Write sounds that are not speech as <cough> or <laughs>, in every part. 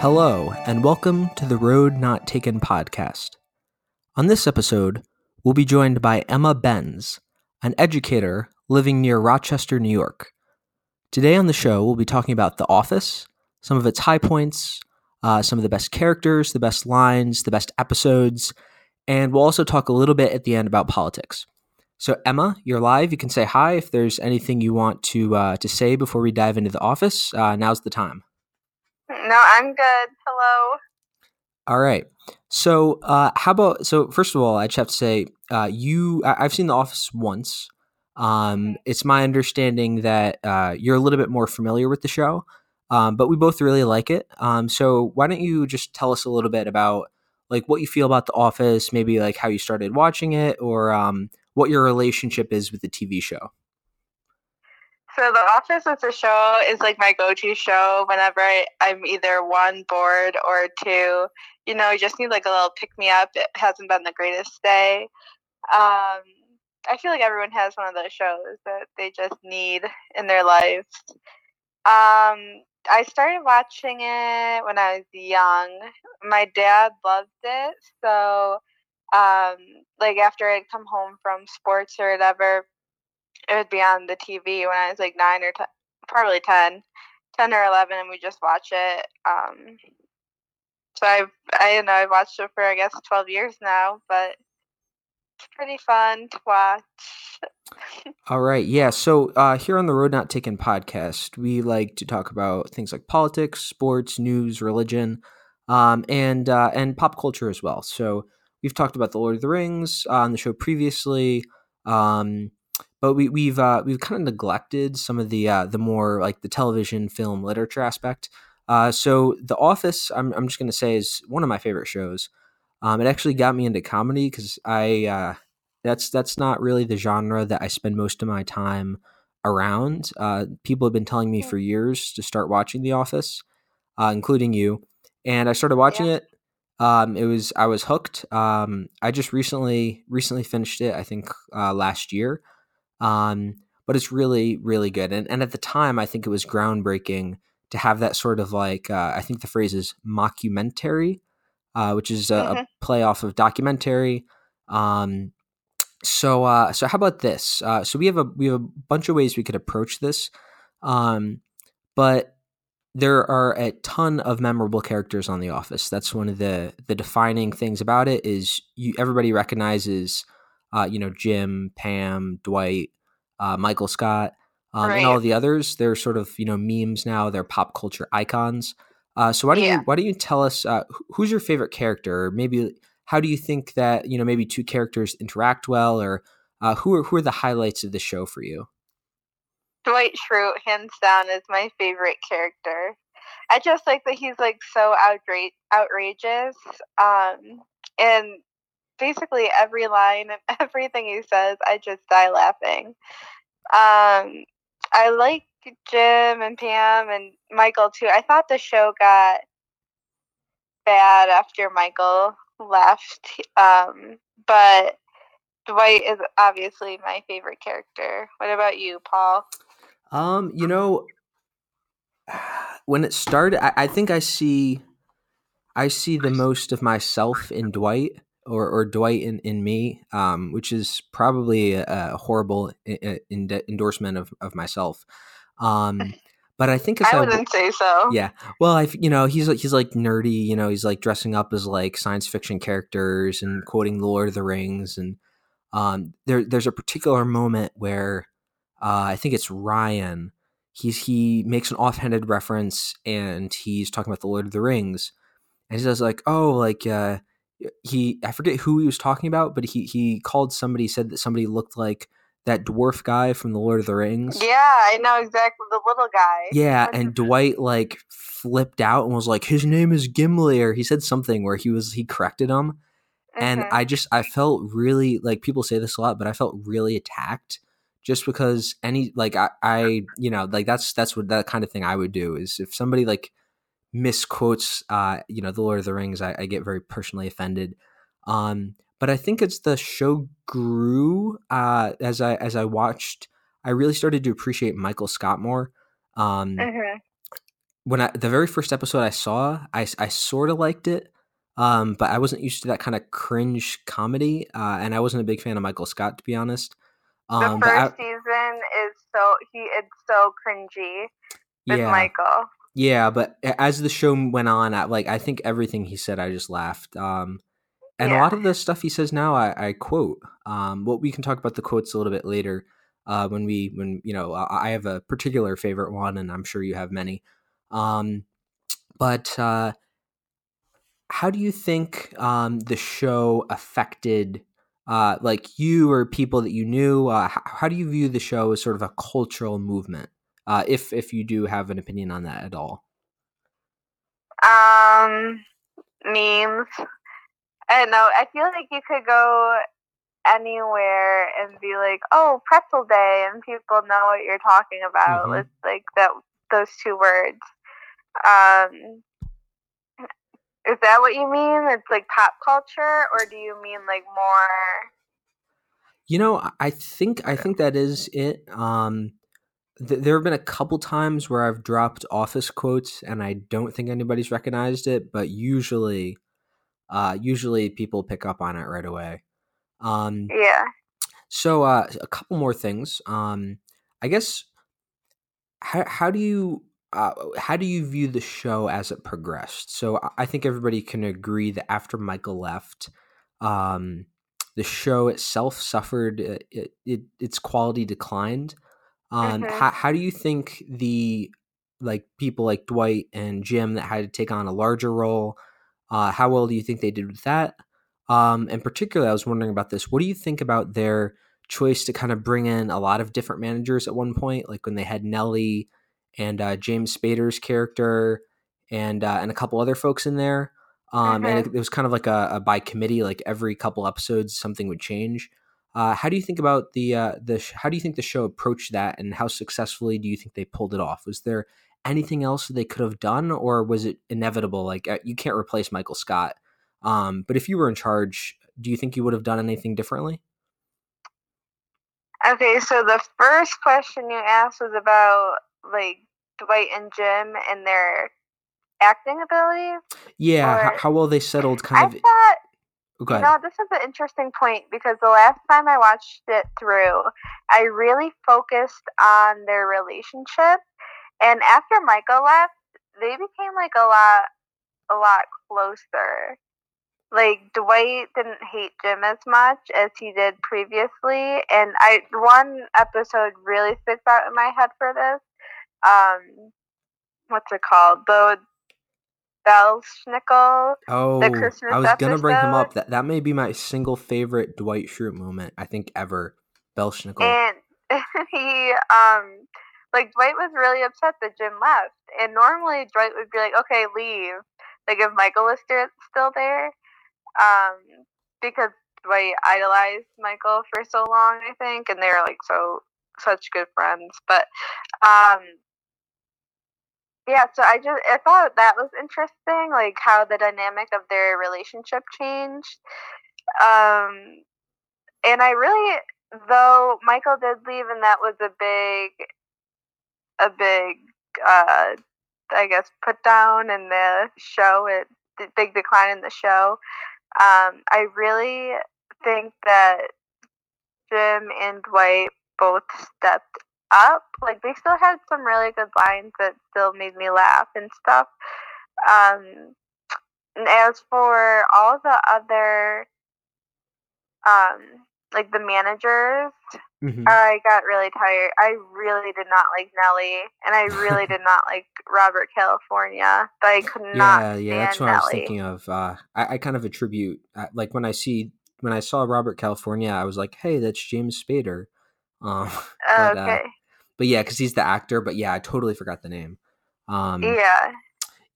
Hello, and welcome to the Road Not Taken podcast. On this episode, we'll be joined by Emma Benz, an educator living near Rochester, New York. Today on the show, we'll be talking about The Office, some of its high points, uh, some of the best characters, the best lines, the best episodes, and we'll also talk a little bit at the end about politics. So, Emma, you're live. You can say hi if there's anything you want to uh, to say before we dive into The Office. Uh, now's the time. No, I'm good. Hello. All right. So, uh, how about so? First of all, I just have to say, uh, you I, have seen The Office once. Um, it's my understanding that uh, you're a little bit more familiar with the show, um, but we both really like it. Um, so, why don't you just tell us a little bit about like what you feel about The Office, maybe like how you started watching it, or um, what your relationship is with the TV show? So The Office as a show is like my go-to show whenever I, I'm either one bored or two, you know, you just need like a little pick me up. It hasn't been the greatest day. Um, I feel like everyone has one of those shows that they just need in their lives. Um, I started watching it when I was young. My dad loved it, so um, like after I'd come home from sports or whatever, it would be on the TV when I was like nine or ten, probably 10, 10 or 11, and we just watch it. Um, so I've, I don't know, I've watched it for, I guess, 12 years now, but it's pretty fun to watch. <laughs> All right. Yeah. So uh, here on the Road Not Taken podcast, we like to talk about things like politics, sports, news, religion, um, and uh, and pop culture as well. So we've talked about the Lord of the Rings uh, on the show previously. Um, but we, we've uh, we've kind of neglected some of the uh, the more like the television, film, literature aspect. Uh, so The Office, I'm I'm just gonna say is one of my favorite shows. Um, it actually got me into comedy because I uh, that's that's not really the genre that I spend most of my time around. Uh, people have been telling me for years to start watching The Office, uh, including you, and I started watching yeah. it. Um, it was I was hooked. Um, I just recently recently finished it. I think last year. Um, but it's really, really good. And, and at the time, I think it was groundbreaking to have that sort of like, uh, I think the phrase is mockumentary, uh, which is a, mm-hmm. a play off of documentary. Um, so, uh, so how about this? Uh, so we have a we have a bunch of ways we could approach this, um, but there are a ton of memorable characters on The Office. That's one of the the defining things about it is you everybody recognizes uh, you know, Jim, Pam, Dwight, uh, Michael Scott, um, right. and all the others. They're sort of you know memes now. They're pop culture icons. Uh, so why don't yeah. you why don't you tell us uh, who's your favorite character? Or maybe how do you think that you know maybe two characters interact well, or uh, who are who are the highlights of the show for you? Dwight Schrute, hands down, is my favorite character. I just like that he's like so outra- outrageous, um, and basically every line and <laughs> everything he says, I just die laughing. Um, I like Jim and Pam and Michael too. I thought the show got bad after Michael left, um, but Dwight is obviously my favorite character. What about you, Paul? Um, you know, when it started, I, I think I see, I see the most of myself in Dwight or, or Dwight in, in me, um, which is probably a, a horrible in, in, endorsement of, of myself. Um, <laughs> but I think I wouldn't say so. Yeah. Well, I you know he's he's like nerdy. You know he's like dressing up as like science fiction characters and quoting the Lord of the Rings. And um, there there's a particular moment where uh, I think it's Ryan. He's he makes an offhanded reference and he's talking about the Lord of the Rings, and he says like, oh, like uh, he I forget who he was talking about, but he he called somebody said that somebody looked like that dwarf guy from the Lord of the Rings. Yeah, I know exactly the little guy. Yeah, and Dwight like flipped out and was like, "His name is Gimli," or he said something where he was he corrected him, mm-hmm. and I just I felt really like people say this a lot, but I felt really attacked just because any like I I you know like that's that's what that kind of thing I would do is if somebody like misquotes, uh, you know, the Lord of the Rings, I, I get very personally offended. Um, but I think as the show grew, uh, as I as I watched, I really started to appreciate Michael Scott more. Um, mm-hmm. when I the very first episode I saw, I I sort of liked it, um, but I wasn't used to that kind of cringe comedy, uh, and I wasn't a big fan of Michael Scott to be honest. Um, the first I, season is so he it's so cringy with yeah, Michael. Yeah, but as the show went on, I, like I think everything he said, I just laughed. Um, and yeah. a lot of the stuff he says now, I, I quote. Um, well, we can talk about the quotes a little bit later. Uh, when we when you know I have a particular favorite one, and I'm sure you have many. Um, but uh, how do you think um, the show affected uh, like you or people that you knew? Uh, how, how, do you view the show as sort of a cultural movement? Uh, if if you do have an opinion on that at all. Um, memes. I don't know. I feel like you could go anywhere and be like, "Oh, pretzel day," and people know what you're talking about. Mm-hmm. It's like that those two words. Um, is that what you mean? It's like pop culture, or do you mean like more? You know, I think I think that is it. Um, th- there have been a couple times where I've dropped office quotes, and I don't think anybody's recognized it, but usually, uh, usually people pick up on it right away. Um, yeah. So, uh, a couple more things. Um, I guess how how do you uh, how do you view the show as it progressed? So I think everybody can agree that after Michael left, um, the show itself suffered uh, it, it, its quality declined. Um, mm-hmm. how, how do you think the like people like Dwight and Jim that had to take on a larger role? Uh, how well do you think they did with that? Um, and particularly, I was wondering about this. What do you think about their choice to kind of bring in a lot of different managers at one point, like when they had Nellie and uh, James Spader's character and uh, and a couple other folks in there. Um, mm-hmm. And it, it, was kind of like a, a, by committee, like every couple episodes something would change. Uh, how do you think about the uh, the how do you think the show approached that, and how successfully do you think they pulled it off? Was there anything else they could have done, or was it inevitable? Like uh, you can't replace Michael Scott, um, but if you were in charge, do you think you would have done anything differently? Okay, so the first question you asked was about like Dwight and Jim and their acting abilities. Yeah, or, how, how, well they settled kind I of. Thought, oh, you know, this is an interesting point because the last time I watched it through, I really focused on their relationship, and after Michael left, they became like a lot, a lot closer. Like Dwight didn't hate Jim as much as he did previously, and I one episode really sticks out in my head for this um, what's it called? The Belsnickel. Oh, the Christmas I was gonna bring him up. That that may be my single favorite Dwight Schrute moment I think ever. Belsnickel. And <laughs> he um like Dwight was really upset that Jim left, and normally Dwight would be like, "Okay, leave." Like if Michael was still there, um, because Dwight idolized Michael for so long, I think, and they were like so such good friends. But um, yeah, so I just I thought that was interesting, like how the dynamic of their relationship changed. Um, and I really, though Michael did leave, and that was a big, a big, uh, I guess, put down in the show. It big decline in the show. Um, I really think that Jim and Dwight both stepped up. Like they still had some really good lines that still made me laugh and stuff. Um, and as for all the other, um, like the managers, mm-hmm. I got really tired. I really did not like Nellie, and I really <laughs> did not like Robert California. But I could not. Yeah, yeah, that's what Nellie. I was thinking of. Uh, I, I kind of attribute, uh, like when I see when I saw Robert California, I was like, hey, that's James Spader. Um, <laughs> but, uh, okay. Uh, but yeah, because he's the actor. But yeah, I totally forgot the name. Um, yeah.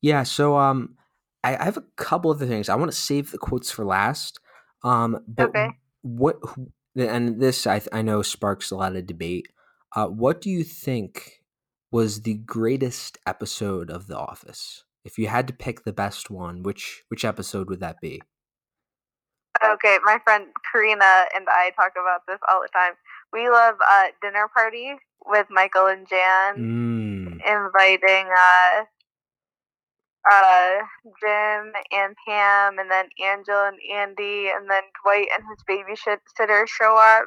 Yeah. So um, I, I have a couple of the things. I want to save the quotes for last. Um, but okay. what? And this I I know sparks a lot of debate. Uh, what do you think was the greatest episode of The Office? If you had to pick the best one, which which episode would that be? Okay, my friend Karina and I talk about this all the time. We love uh, dinner party with Michael and Jan, mm. inviting uh, uh, Jim and Pam, and then Angela and Andy, and then Dwight and his babysitter show up.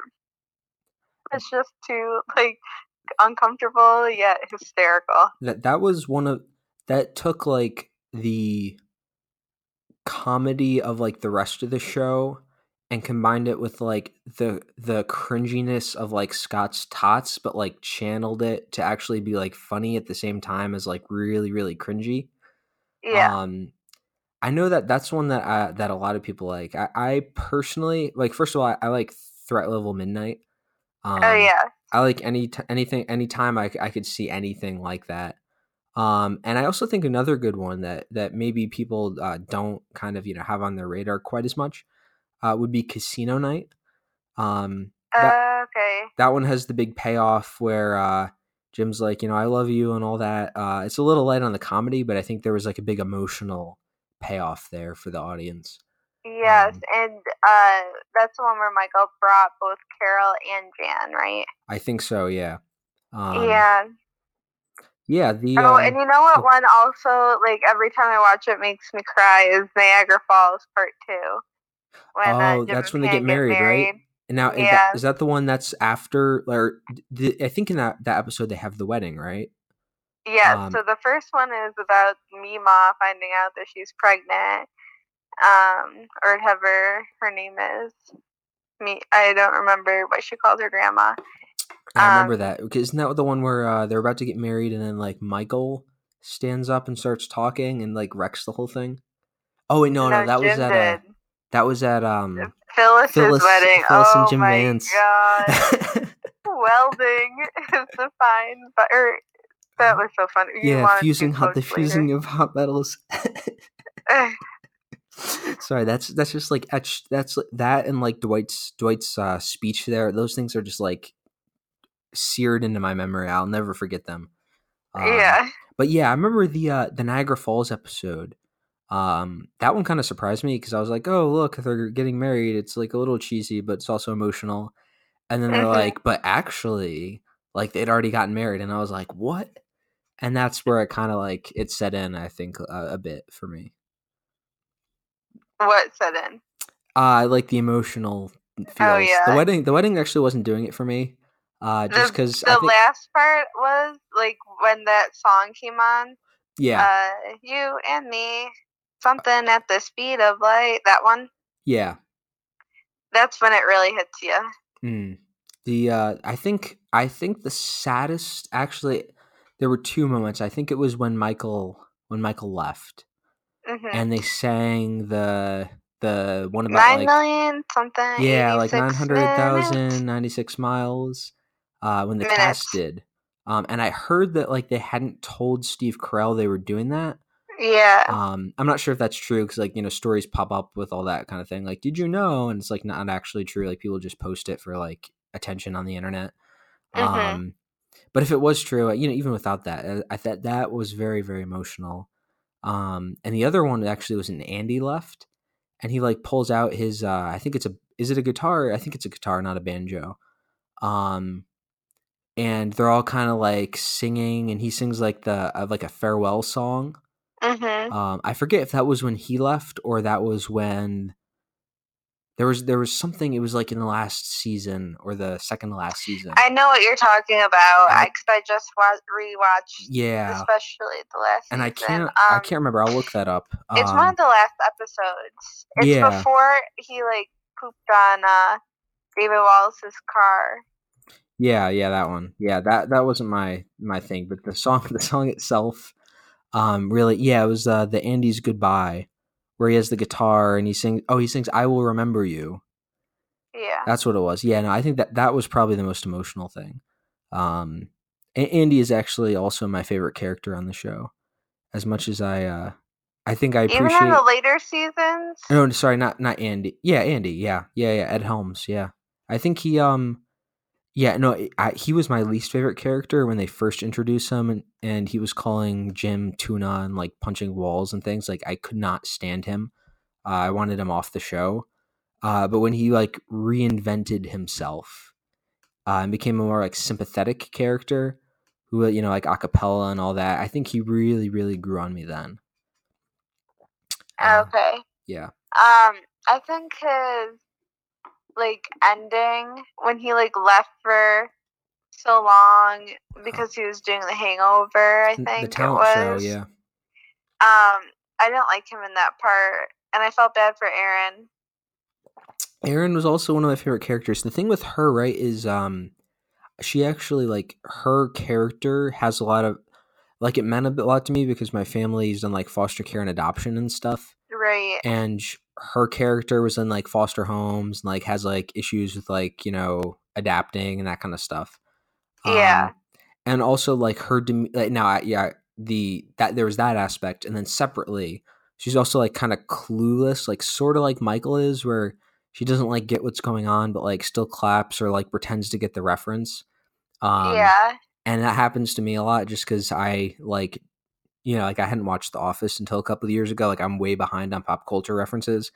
It's just too like uncomfortable yet hysterical. That that was one of that took like the comedy of like the rest of the show and combined it with like the the cringiness of like Scott's tots, but like channeled it to actually be like funny at the same time as like really really cringy. Yeah. Um, I know that that's one that I, that a lot of people like. I, I personally like. First of all, I, I like Threat Level Midnight. Um, oh yeah. I like any t- anything anytime I, I could see anything like that. Um, and I also think another good one that that maybe people uh, don't kind of you know have on their radar quite as much uh, would be Casino Night. Um, that, uh, okay. That one has the big payoff where uh, Jim's like, you know, I love you and all that. Uh, it's a little light on the comedy, but I think there was like a big emotional payoff there for the audience. Yes, um, and uh, that's the one where Michael brought both Carol and Jan, right? I think so. Yeah. Um, yeah. Yeah. The oh, uh, and you know what? One also like every time I watch it makes me cry is Niagara Falls Part Two. Oh, that's when they get married, get married, right? And now yeah. is, that, is that the one that's after? Or the, I think in that that episode they have the wedding, right? Yeah. Um, so the first one is about Mima finding out that she's pregnant um, or whatever her name is. Me, I don't remember what she calls her grandma. I remember um, that. because Isn't that the one where uh, they're about to get married and then like Michael stands up and starts talking and like wrecks the whole thing? Oh wait, no, no, no that Jim was at uh, that was at um Phyllis's Phyllis, wedding. Phyllis oh and Jim my Vance. god, <laughs> welding <laughs> is the fine, but or that was so fun. You yeah, fusing hot the fusing of hot metals. <laughs> Sorry, that's that's just like etched. That's that and like Dwight's Dwight's uh, speech there. Those things are just like seared into my memory. I'll never forget them. Um, yeah. But yeah, I remember the uh, the Niagara Falls episode. Um, that one kind of surprised me because I was like, "Oh, look, they're getting married." It's like a little cheesy, but it's also emotional. And then they're mm-hmm. like, "But actually, like they'd already gotten married," and I was like, "What?" And that's where it kind of like it set in. I think uh, a bit for me. What set in? Uh, I like the emotional oh, feels. Oh, yeah. The wedding the wedding actually wasn't doing it for me. Uh just because the, the think... last part was like when that song came on. Yeah. Uh you and me something at the speed of light. That one? Yeah. That's when it really hits you. Mm. The uh I think I think the saddest actually there were two moments. I think it was when Michael when Michael left mm-hmm. and they sang the the one about nine like, million something. Yeah, like nine hundred thousand ninety six miles. Uh, when the minutes. cast did, um, and I heard that like they hadn't told Steve Carell they were doing that. Yeah. Um, I'm not sure if that's true because like you know stories pop up with all that kind of thing. Like, did you know? And it's like not actually true. Like people just post it for like attention on the internet. Mm-hmm. Um, but if it was true, you know, even without that, I thought that was very very emotional. Um, and the other one actually was an Andy left, and he like pulls out his uh, I think it's a is it a guitar? I think it's a guitar, not a banjo. Um, and they're all kind of like singing, and he sings like the uh, like a farewell song. Mm-hmm. Um, I forget if that was when he left or that was when there was there was something. It was like in the last season or the second to last season. I know what you're talking about. I, cause I just wa- rewatched. Yeah, especially the last. And season. I can't um, I can't remember. I'll look that up. It's um, one of the last episodes. It's yeah. before he like pooped on uh, David Wallace's car. Yeah, yeah, that one. Yeah, that that wasn't my my thing, but the song <laughs> the song itself, um, really, yeah, it was uh, the Andy's goodbye where he has the guitar and he sings. Oh, he sings "I Will Remember You." Yeah, that's what it was. Yeah, no, I think that that was probably the most emotional thing. Um, Andy is actually also my favorite character on the show. As much as I, uh, I think I appreciate even in the later seasons. No, sorry, not not Andy. Yeah, Andy. Yeah, yeah, yeah. Ed Helms. Yeah, I think he um yeah, no, I, he was my least favorite character when they first introduced him, and, and he was calling Jim tuna and like punching walls and things. Like I could not stand him. Uh, I wanted him off the show. Uh, but when he like reinvented himself uh, and became a more like sympathetic character, who you know like acapella and all that, I think he really really grew on me then. Uh, Okay. yeah. Um, I think his like ending when he like left for so long because he was doing the Hangover. I think the it talent show, yeah. Um, I didn't like him in that part, and I felt bad for Erin. Erin was also one of my favorite characters. The thing with her, right, is um she actually like her character has a lot of like it meant a lot to me because my family's done like foster care and adoption and stuff. Right. And her character was in like foster homes and like has like issues with like, you know, adapting and that kind of stuff. Yeah. Um, and also like her dem- like, now I, yeah, the that there was that aspect and then separately she's also like kind of clueless, like sort of like Michael is where she doesn't like get what's going on but like still claps or like pretends to get the reference. Um yeah. and that happens to me a lot just because I like, you know, like I hadn't watched The Office until a couple of years ago. Like I'm way behind on pop culture references.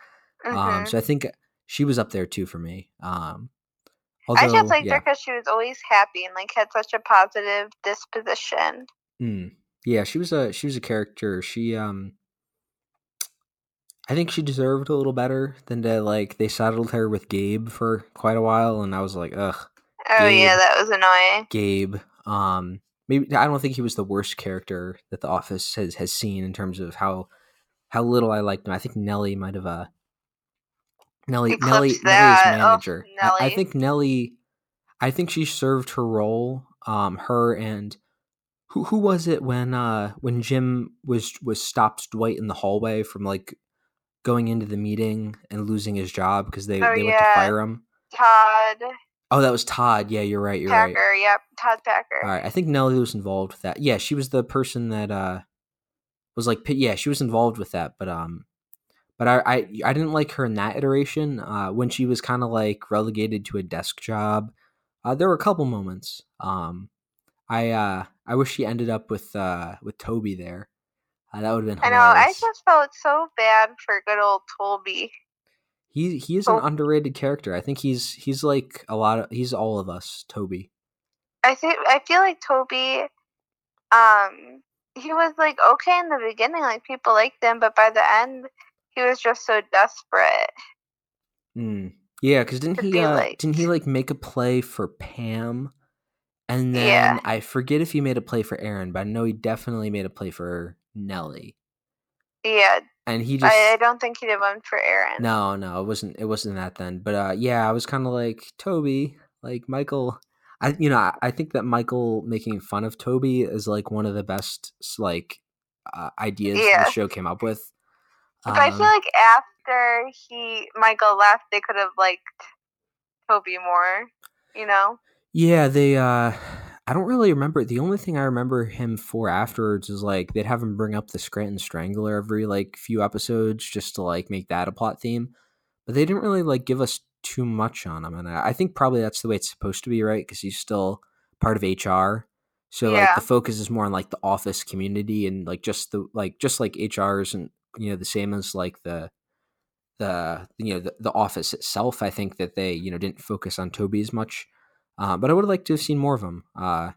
Um, Mhm. so I think she was up there too for me. Um, I just liked her because she was always happy and like had such a positive disposition. Mm. yeah, she was a she was a character. She um, I think she deserved a little better than to like they saddled her with Gabe for quite a while, and I was like, ugh, Oh yeah, that was annoying. Gabe. Um, maybe I don't think he was the worst character that The Office has has seen in terms of how how little I liked him. I think Nellie might have uh Nellie Eclipsed Nellie Nellie's that. Oh, manager. I, I think Nellie I think she served her role. Um, her and who who was it when uh when Jim was was stopped Dwight in the hallway from like going into the meeting and losing his job because they, Oh, they went to fire him. Todd Oh, that was Todd. Yeah, you're right. You're right. Packer. Yep, Todd Packer. All right, I think Nellie was involved with that. Yeah, she was the person that uh was like, yeah, she was involved with that. But um, but I I, I didn't like her in that iteration. Uh, when she was kind of like relegated to a desk job. Uh, there were a couple moments. Um, I uh I wish she ended up with uh with Toby there. Uh, that would have been I know. I just felt so bad for good old Toby. He he is an Oh. underrated character. I think he's he's like a lot of he's all of us. Toby. I think I feel like Toby, um, he was like okay in the beginning, like people liked him, but by the end, he was just so desperate. Mm. Yeah, because didn't he uh, didn't he like make a play for Pam, and then Yeah. I forget if he made a play for Erin, but I know he definitely made a play for Nellie, Yeah, and he just I, I don't think he did one for Erin. no no it wasn't it wasn't that then, but uh yeah I was kind of like Toby like Michael. I you know I, I think that Michael making fun of Toby is like one of the best like uh, ideas Yeah. the show came up with. But I feel Um, like after he Michael left, they could have liked Toby more. You know? Yeah, they uh I don't really remember. The only thing I remember him for afterwards is like they'd have him bring up the Scranton Strangler every like few episodes just to like make that a plot theme. But they didn't really like give us too much on him, and I, I think probably that's the way it's supposed to be, right? Because he's still part of HR. So like the focus is more on like the office community and like just the like just like HRs and you know the same as like the the you know the, the office itself. I think that they you know didn't focus on Toby as much. Uh, but I would have liked to have seen more of him. Uh,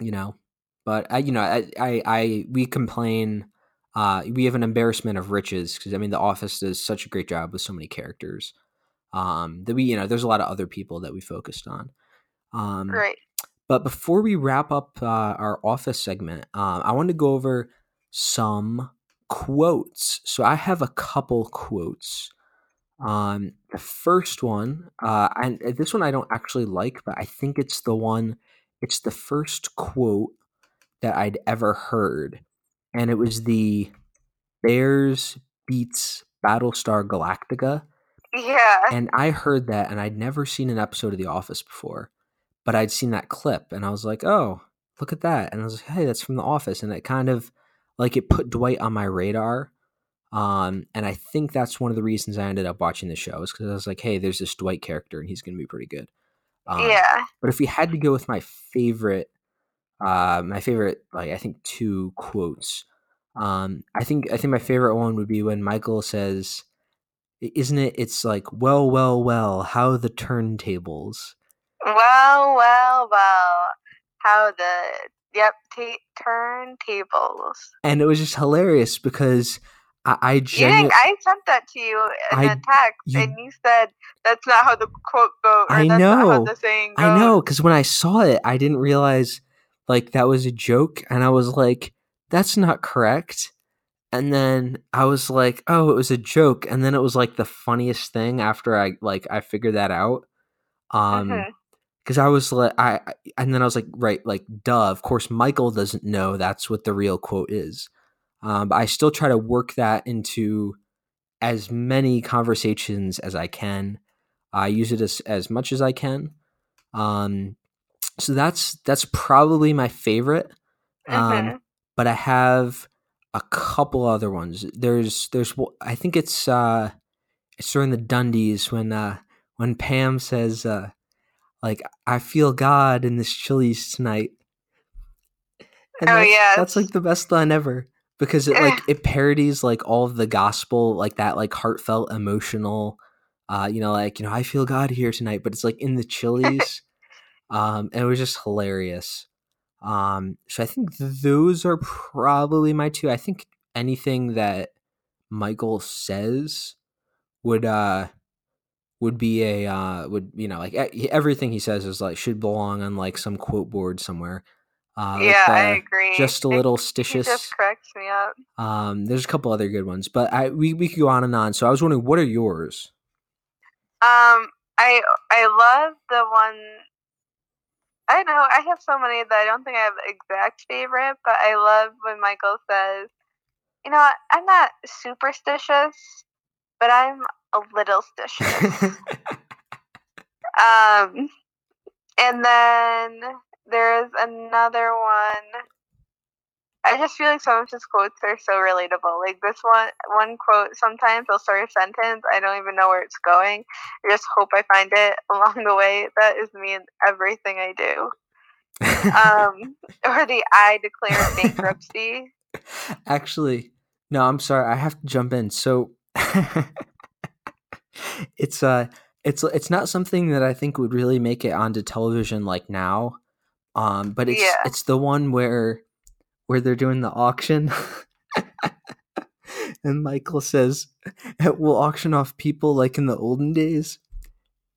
you know, but I, you know, I, I, I we complain. Uh, we have an embarrassment of riches because I mean, The Office does such a great job with so many characters. Um, that we, you know, there's a lot of other people that we focused on. Um, Right. but before we wrap up uh, our office segment, um, I want to go over some quotes. So I have a couple quotes. Um, the first one, uh, and this one I don't actually like, but I think it's the one. It's the first quote that I'd ever heard, and it was the Bears beets Battlestar Galactica. Yeah. And I heard that, and I'd never seen an episode of The Office before, but I'd seen that clip, and I was like, "Oh, look at that!" And I was like, "Hey, that's from The Office," and it kind of like it put Dwight on my radar. Um, and I think that's one of the reasons I ended up watching the show is because I was like, "Hey, there's this Dwight character, and he's going to be pretty good." Um, yeah. But if we had to go with my favorite, uh, my favorite, like I think two quotes. Um, I think I think my favorite one would be when Michael says, "Isn't it? It's like, well, well, well, how the turntables." Well, well, well. How the yep ta- turntables. And it was just hilarious because I, I genuinely. I sent that to you in I- a text, you- and you said that's not how the quote goes. I that's not how know. the saying goes. I know because when I saw it, I didn't realize like that was a joke, and I was like, "That's not correct." And then I was like, "Oh, it was a joke," and then it was like the funniest thing after I like I figured that out. Um, Mhm. because I was like, I- and then I was like, right, like, duh. Of course, Michael doesn't know that's what the real quote is. Um, but I still try to work that into as many conversations as I can. I use it as as much as I can. Um, so that's that's probably my favorite. Um, Mhm. but I have a couple other ones. There's there's I think it's uh it's during the Dundies when uh when Pam says uh like I feel God in this Chili's tonight. And Oh, yes. that's like the best line ever because it like it parodies like all of the gospel like that like heartfelt emotional uh you know like you know I feel God here tonight but it's like in the <laughs> Chili's um and it was just hilarious. Um, so I think those are probably my two. I think anything that Michael says would uh would be a uh would you know like everything he says is like should belong on like some quote board somewhere. Uh, yeah, I agree. just a little He stitious. just cracks me up. Um, there's a couple other good ones, but I we we could go on and on. So I was wondering, what are yours? Um, I I love the one. I know I have so many that I don't think I have exact favorite, but I love when Michael says, "You know, I'm not superstitious, but I'm a little stitious." <laughs> um, and then there's another one. I just feel like some of his quotes are so relatable. Like this one, one quote. Sometimes I'll start a sentence, I don't even know where it's going. I just hope I find it <laughs> along the way. That is me in everything I do. Um, <laughs> or the I declare bankruptcy. <laughs> Actually, no, I'm sorry. I have to jump in. So it's uh it's it's not something that I think would really make it onto television like now. Um, but it's Yeah. it's the one where where they're doing the auction. <laughs> and Michael says, "We'll auction off people like in the olden days."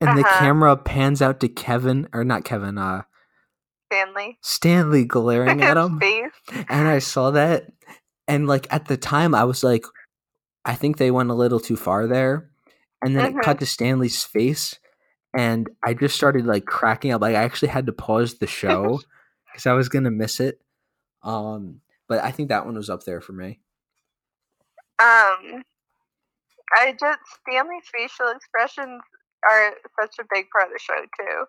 And the Uh-huh. camera pans out to Kevin, or not Kevin, uh, Stanley. Stanley glaring at <laughs> him and I saw that, and like at the time, I was like, I think they went a little too far there, and then it cut to Stanley's face, and I just started like cracking up. Like I actually had to pause the show <laughs> because I was gonna miss it. Um, but I think that one was up there for me. Um, I just Stanley's facial expressions are such a big part of the show too.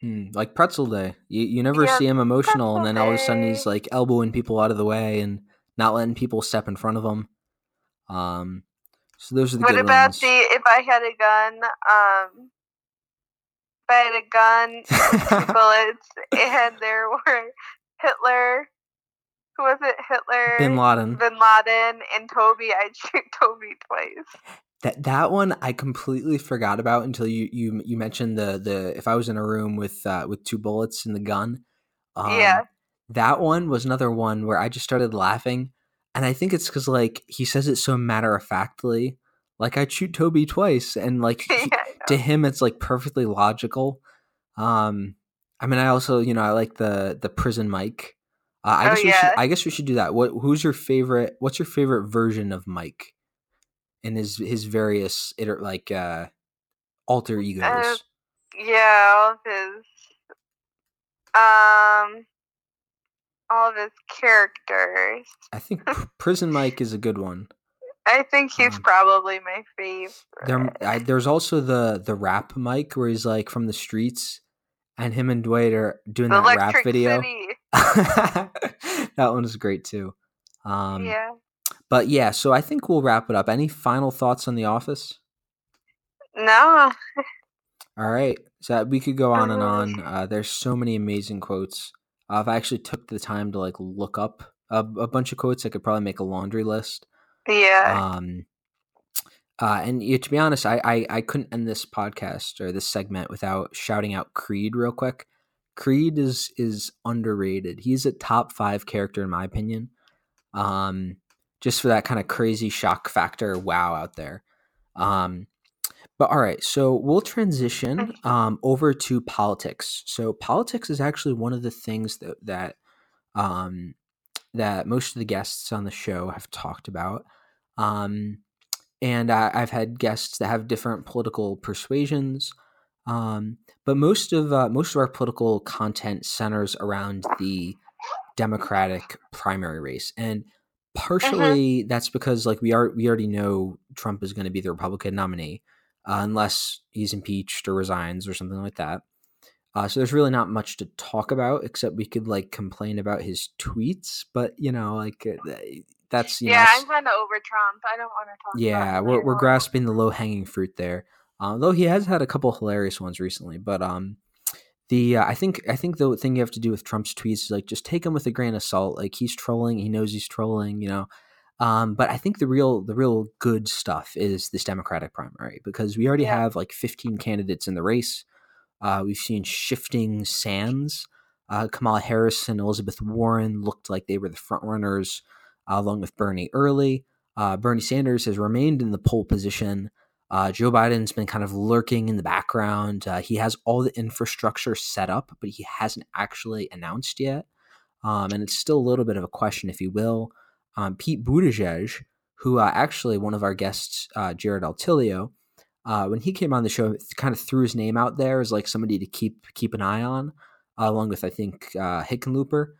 Hmm, like Pretzel Day, you you never Yeah, see him emotional, and then all of a sudden he's like elbowing people out of the way and not letting people step in front of him. Um, so those are the What about ones. the if I had a gun? Um, I had a gun, <laughs> bullets, and there were Hitler. Who was it? Hitler, Bin Laden. Bin Laden, and Toby. I'd shoot Toby twice. That that one I completely forgot about until you you you mentioned the the if I was in a room with uh, with two bullets in the gun. Um, Yeah. That one was another one where I just started laughing, and I think it's because like he says it so matter of factly, like I'd shoot Toby twice, and like <laughs> he- yeah, I. to him it's like perfectly logical. Um, I mean, I also you know I like the the prison Mike. Uh, I Oh, guess we yeah. should I guess we should do that. What who's your favorite? What's your favorite version of Mike? And his his various iter- like uh alter egos. Uh, yeah, all of his, um, all of his characters. I think Prison Mike is a good one. I think he's Um, probably my favorite. There, I, there's also the the rap Mike where he's like from the streets, and him and Dwight are doing The that rap video. <laughs> That one is great too. Um, yeah. But yeah, so I think we'll wrap it up. Any final thoughts on The Office? No. <laughs> All right, so we could go on and Uh, on. <laughs> Uh, there's so many amazing quotes. Uh, if I actually took the time to like look up a, a bunch of quotes, I could probably make a laundry list. Yeah. Um, uh, and yeah, to be honest, I, I I couldn't end this podcast or this segment without shouting out Creed real quick. Creed is is underrated. He's a top five character in my opinion. Um, just for that kind of crazy shock factor wow out there. Um, but all right, so we'll transition um, over to politics. So politics is actually one of the things that that um, that most of the guests on the show have talked about. Um, and I, have had guests that have different political persuasions. Um, but most of uh, most of our political content centers around the Democratic primary race, and uh-huh. partially uh-huh. that's because like we are we already know Trump is going to be the Republican nominee uh, unless he's impeached or resigns or something like that. Uh, so there's really not much to talk about except we could like complain about his tweets, but you know, like uh, that's yeah. Know, I'm kind of over Trump. I don't want to talk. About him. Yeah, we're we're grasping the low hanging fruit there. Uh, though he has had a couple hilarious ones recently, but um, the uh, I think I think the thing you have to do with Trump's tweets is like just take him with a grain of salt. Like he's trolling, he knows he's trolling, you know. Um, but I think the real the real good stuff is this Democratic primary because we already yeah. have like 15 candidates in the race. Uh, we've seen shifting sands. Uh, Kamala Harris and Elizabeth Warren looked like they were the front runners, along with Bernie early. Uh, Bernie Sanders has remained in the pole position. Uh, Joe Biden's been kind of lurking in the background. Uh, he has all the infrastructure set up, but he hasn't actually announced yet. Um, and it's still a little bit of a question if he will. Um, Pete Buttigieg, who uh, actually one of our guests, uh, Jared Altilio, uh, when he came on the show, kind of threw his name out there as like somebody to keep keep an eye on, uh, along with I think Hickenlooper.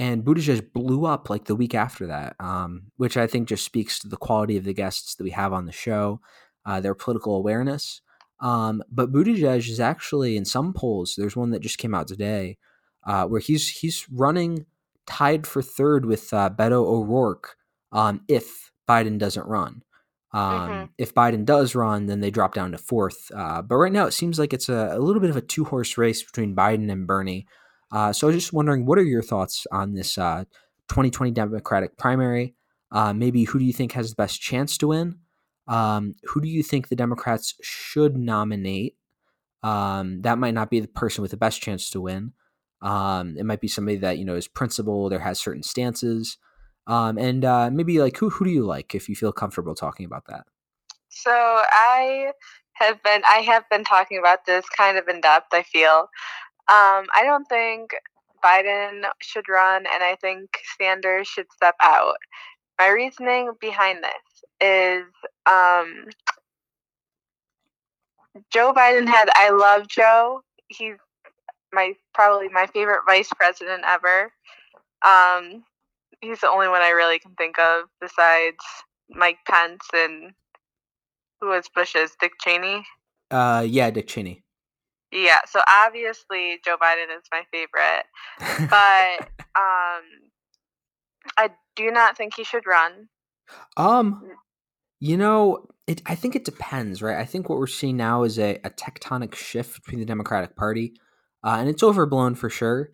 And Buttigieg blew up like the week after that, um, which I think just speaks to the quality of the guests that we have on the show uh, their political awareness. Um, but Buttigieg is actually in some polls. There's one that just came out today uh, where he's he's running tied for third with uh, Beto O'Rourke um, if Biden doesn't run. Um, mm-hmm. If Biden does run, then they drop down to fourth. Uh, but right now, it seems like it's a, a little bit of a two horse race between Biden and Bernie. Uh, so I was just wondering, what are your thoughts on this 2020 uh, Democratic primary? Uh, maybe who do you think has the best chance to win? Um, who do you think the Democrats should nominate? Um, that might not be the person with the best chance to win. Um, it might be somebody that you know is principled or has certain stances. Um, and uh, maybe like who who do you like if you feel comfortable talking about that? So I have been I have been talking about this kind of in depth. I feel um, I don't think Biden should run, and I think Sanders should step out. My reasoning behind this is um, Joe Biden had I love Joe. He's my probably my favorite vice president ever. Um, he's the only one I really can think of besides Mike Pence and who was Bush's Dick Cheney. Uh, yeah, Dick Cheney. Yeah, so obviously Joe Biden is my favorite, but <laughs> um, I do not think he should run. Um, you know, it. I think it depends, right? I think what we're seeing now is a, a tectonic shift between the Democratic Party, uh, and it's overblown for sure.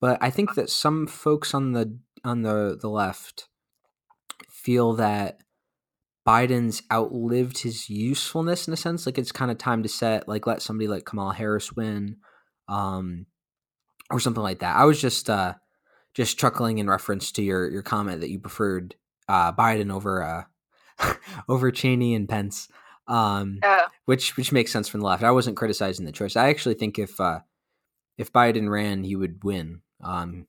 But I think that some folks on the on the the left feel that Biden's outlived his usefulness in a sense. Like it's kind of time to set, like let somebody like Kamala Harris win, um, or something like that. I was just uh, just chuckling in reference to your your comment that you preferred uh, Biden over uh, <laughs> over Cheney and Pence, um, uh, which which makes sense from the left. I wasn't criticizing the choice. I actually think if uh, if Biden ran, he would win. Um,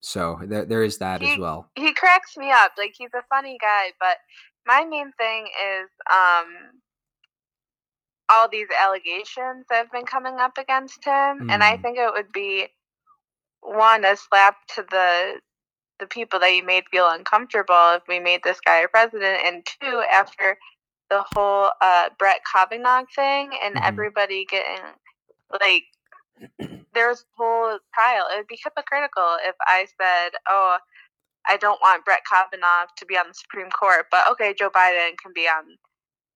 so there there is that he, as well. He cracks me up. Like he's a funny guy, but my main thing is um, all these allegations that have been coming up against him, mm. and I mm. think it would be one a slap to the the people that you made feel uncomfortable if we made this guy a president, and two, after the whole uh, Brett Kavanaugh thing and mm-hmm. everybody getting like there's whole trial. It would be hypocritical if I said, "Oh, I don't want Brett Kavanaugh to be on the Supreme Court, but okay, Joe Biden can be on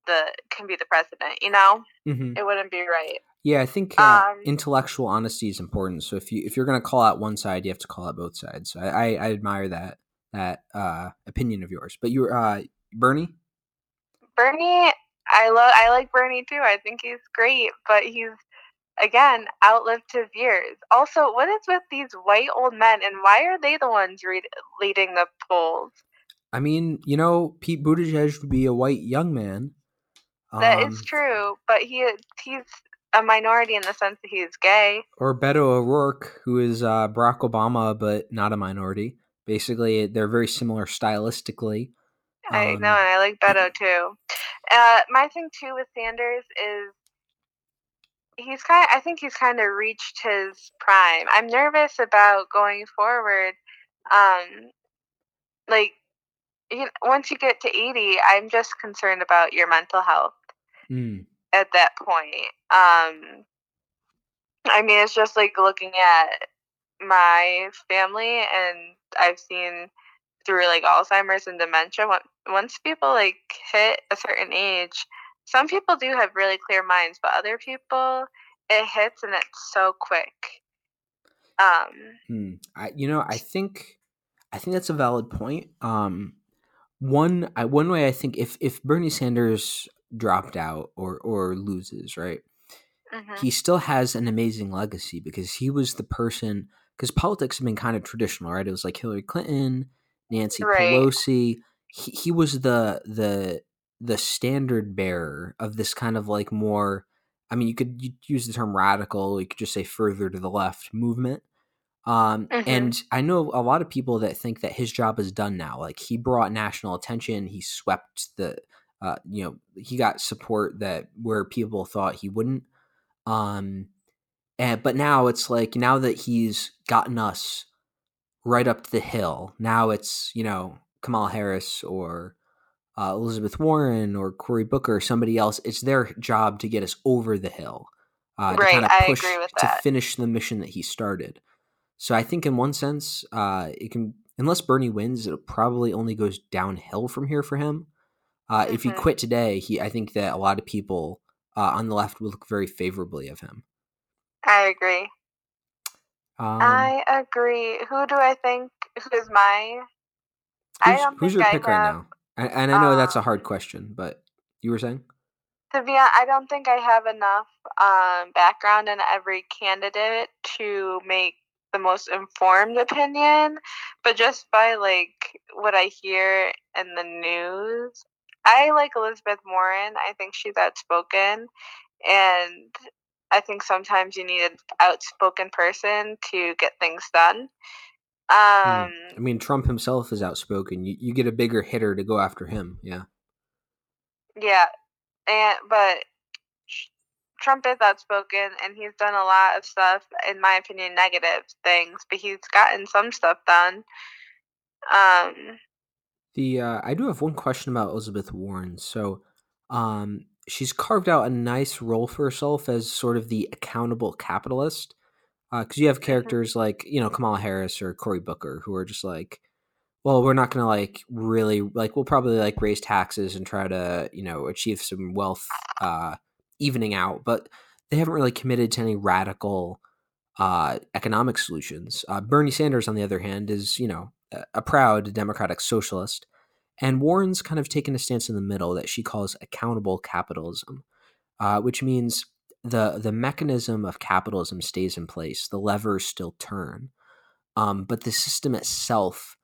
the can be the president." You know, mm-hmm. it wouldn't be right. Yeah, I think uh, um, intellectual honesty is important. So if you if you're going to call out one side, you have to call out both sides. So I, I, I admire that that uh, opinion of yours. But you're uh, Bernie. Bernie, I love I like Bernie too. I think he's great, but he's again outlived his years. Also, what is with these white old men, and why are they the ones read, leading the polls? I mean, you know, Pete Buttigieg would be a white young man. That um, is true, but he he's a minority in the sense that he's gay. Or Beto O'Rourke, who is uh, Barack Obama, but not a minority. Basically, they're very similar stylistically. I know, um, and I like Beto too. Uh, my thing too with Sanders is he's kind. Of, I think he's kind of reached his prime. I'm nervous about going forward. Um, like you know, once you get to 80, I'm just concerned about your mental health mm. at that point. Um, I mean, it's just like looking at my family, and I've seen through like Alzheimer's and dementia. Once people like hit a certain age, some people do have really clear minds, but other people it hits and it's so quick. Um, hmm. I, you know, I think, I think that's a valid point. Um, one, I, one way I think if if Bernie Sanders dropped out or or loses, right, mm-hmm. he still has an amazing legacy because he was the person. Because politics have been kind of traditional, right? It was like Hillary Clinton, Nancy right. Pelosi. He, he was the the the standard bearer of this kind of like more I mean, you could use the term radical, you could just say further to the left movement. Um, mm-hmm. And I know a lot of people that think that his job is done now. Like he brought national attention, he swept the, uh, you know, he got support that where people thought he wouldn't. Um, and but now it's like now that he's gotten us right up to the hill, now it's you know Kamala Harris or uh, Elizabeth Warren or Cory Booker or somebody else, it's their job to get us over the hill. Uh, right, to kind of push to finish the mission that he started. So I think in one sense, uh, it can unless Bernie wins, it probably only goes downhill from here for him. Uh, mm-hmm. If he mm-hmm. quit today, he I think that a lot of people uh, on the left will look very favorably of him. I agree. Um, I agree. Who do I think? Who is my? Who's, who's your pick right now? And, and I know um, that's a hard um question, but you were saying? To be honest, I don't think I have enough um, background in every candidate to make the most informed opinion. But just by like what I hear in the news, I like Elizabeth Warren. I think she's outspoken, and I think sometimes you need an outspoken person to get things done. Hmm. Um, I mean, Trump himself is outspoken. You you get a bigger hitter to go after him. Yeah. Yeah, and but Trump is outspoken, and he's done a lot of stuff, in my opinion, negative things. But he's gotten some stuff done. Um. The uh, I do have one question about Elizabeth Warren. So, um, she's carved out a nice role for herself as sort of the accountable capitalist because uh, you have characters like you know Kamala Harris or Cory Booker who are just like, well, we're not gonna like really like we'll probably like raise taxes and try to you know achieve some wealth uh, evening out, but they haven't really committed to any radical uh, economic solutions. Uh, Bernie Sanders, on the other hand, is you know a proud democratic socialist, and Warren's kind of taken a stance in the middle that she calls accountable capitalism, uh, which means the the mechanism of capitalism stays in place. The levers still turn, um, but the system itself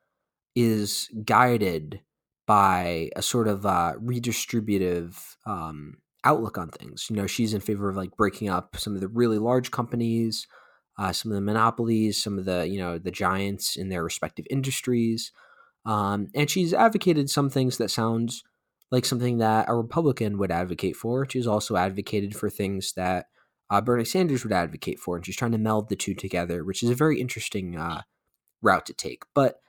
is guided by a sort of uh, redistributive um, outlook on things. You know, she's in favor of like breaking up some of the really large companies, uh, some of the monopolies, some of the you know the giants in their respective industries, um, and she's advocated some things that sounds like something that a Republican would advocate for. She's also advocated for things that uh, Bernie Sanders would advocate for, and she's trying to meld the two together, which is a very interesting uh, route to take. But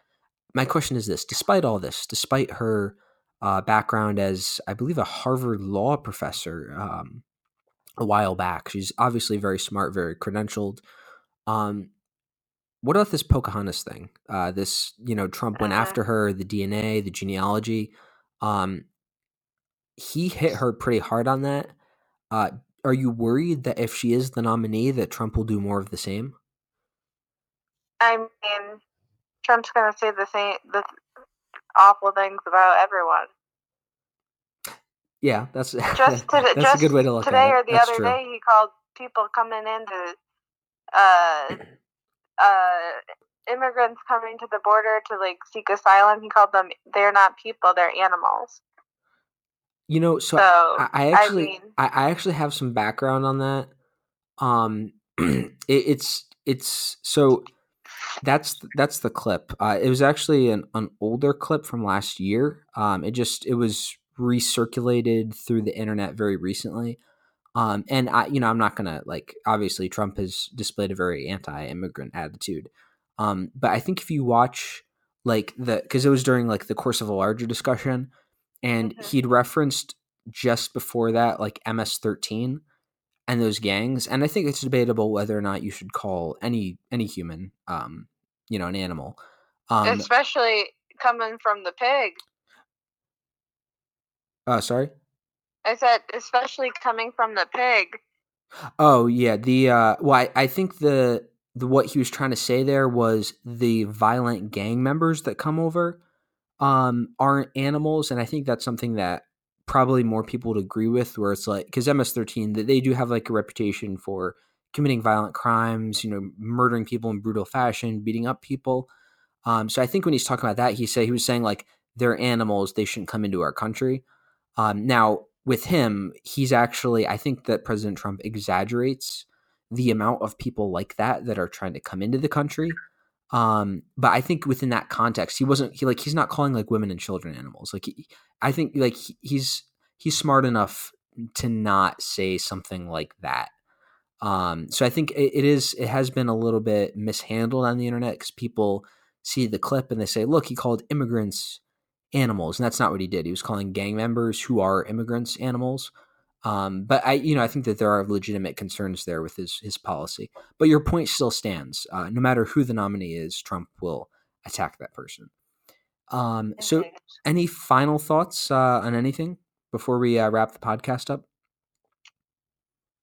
my question is this: despite all this, despite her uh, background as, I believe, a Harvard law professor um, a while back, she's obviously very smart, very credentialed. Um, what about this Pocahontas thing? Uh, this, you know, Trump went uh-huh. after her, the DNA, the genealogy. Um, he hit her pretty hard on that. Uh, are you worried that if she is the nominee, that Trump will do more of the same? I mean, Trump's going to say the same, the awful things about everyone. Yeah, that's <laughs> just today, that's just a good way to look today at it. Today or the that's other true. day, he called people coming in to uh, uh, immigrants coming to the border to like seek asylum. He called them they're not people, they're animals. You know, so, So, I, I I actually mean- I, I actually have some background on that. Um, <clears throat> it, it's it's so that's that's the clip. Uh, it was actually an, an older clip from last year. Um, it just it was recirculated through the internet very recently. Um, and I, you know, I'm not gonna like. Obviously, Trump has displayed a very anti-immigrant attitude. Um, but I think if you watch like the because it was during like the course of a larger discussion, and Mhm. he'd referenced just before that like MS-13 and those gangs, and I think it's debatable whether or not you should call any any human, um, you know, an animal. Um, especially coming from the pig. uh, sorry. I said, especially coming from the pig. Oh yeah, the uh well I, I think the the what he was trying to say there was the violent gang members that come over um aren't animals and I think that's something that probably more people would agree with where it's like cuz MS13 that they do have like a reputation for committing violent crimes, you know, murdering people in brutal fashion, beating up people. Um so I think when he's talking about that he said he was saying like they're animals, they shouldn't come into our country. Um, now, with him, he's actually, I think that President Trump exaggerates the amount of people like that that are trying to come into the country. Um, but I think within that context, he wasn't, he like, he's not calling like women and children animals. Like, he, I think like he, he's, he's smart enough to not say something like that. Um, so I think it, it is, it has been a little bit mishandled on the internet because people see the clip and they say, look, he called immigrants animals, and that's not what he did. He was calling gang members who are immigrants animals. Um, but I, you know, I think that there are legitimate concerns there with his his policy. But your point still stands. Uh, no matter who the nominee is, Trump will attack that person. Um, so, any final thoughts uh, on anything before we uh, wrap the podcast up?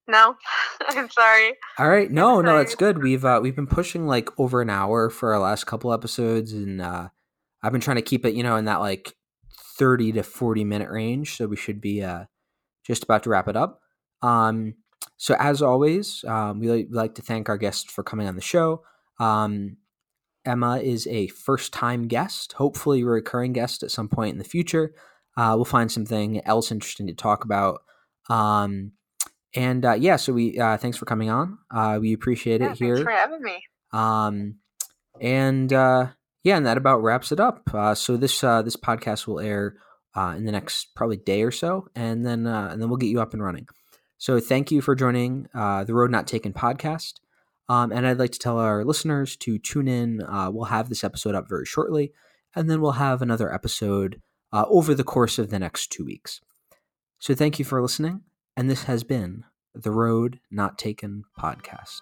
no, <laughs> I'm sorry. All right, no, no, that's good. We've uh, we've been pushing like over an hour for our last couple episodes, and uh, I've been trying to keep it, you know, in that like thirty to forty minute range. So we should be uh, just about to wrap it up. Um, so as always, um, we like, we like to thank our guests for coming on the show. Um, Emma is a first time guest, hopefully a recurring guest at some point in the future. Uh, we'll find something else interesting to talk about. Um, and uh, yeah, so we uh, thanks for coming on. Uh, we appreciate Yeah, it thanks here. for having me. Um, and uh, yeah, and that about wraps it up. Uh, so this uh, this podcast will air uh, in the next probably day or so, and then uh, and then we'll get you up and running. So thank you for joining uh, the Road Not Taken podcast. Um, and I'd like to tell our listeners to tune in. Uh, we'll have this episode up very shortly, and then we'll have another episode uh, over the course of the next two weeks. So thank you for listening, and this has been the Road Not Taken podcast.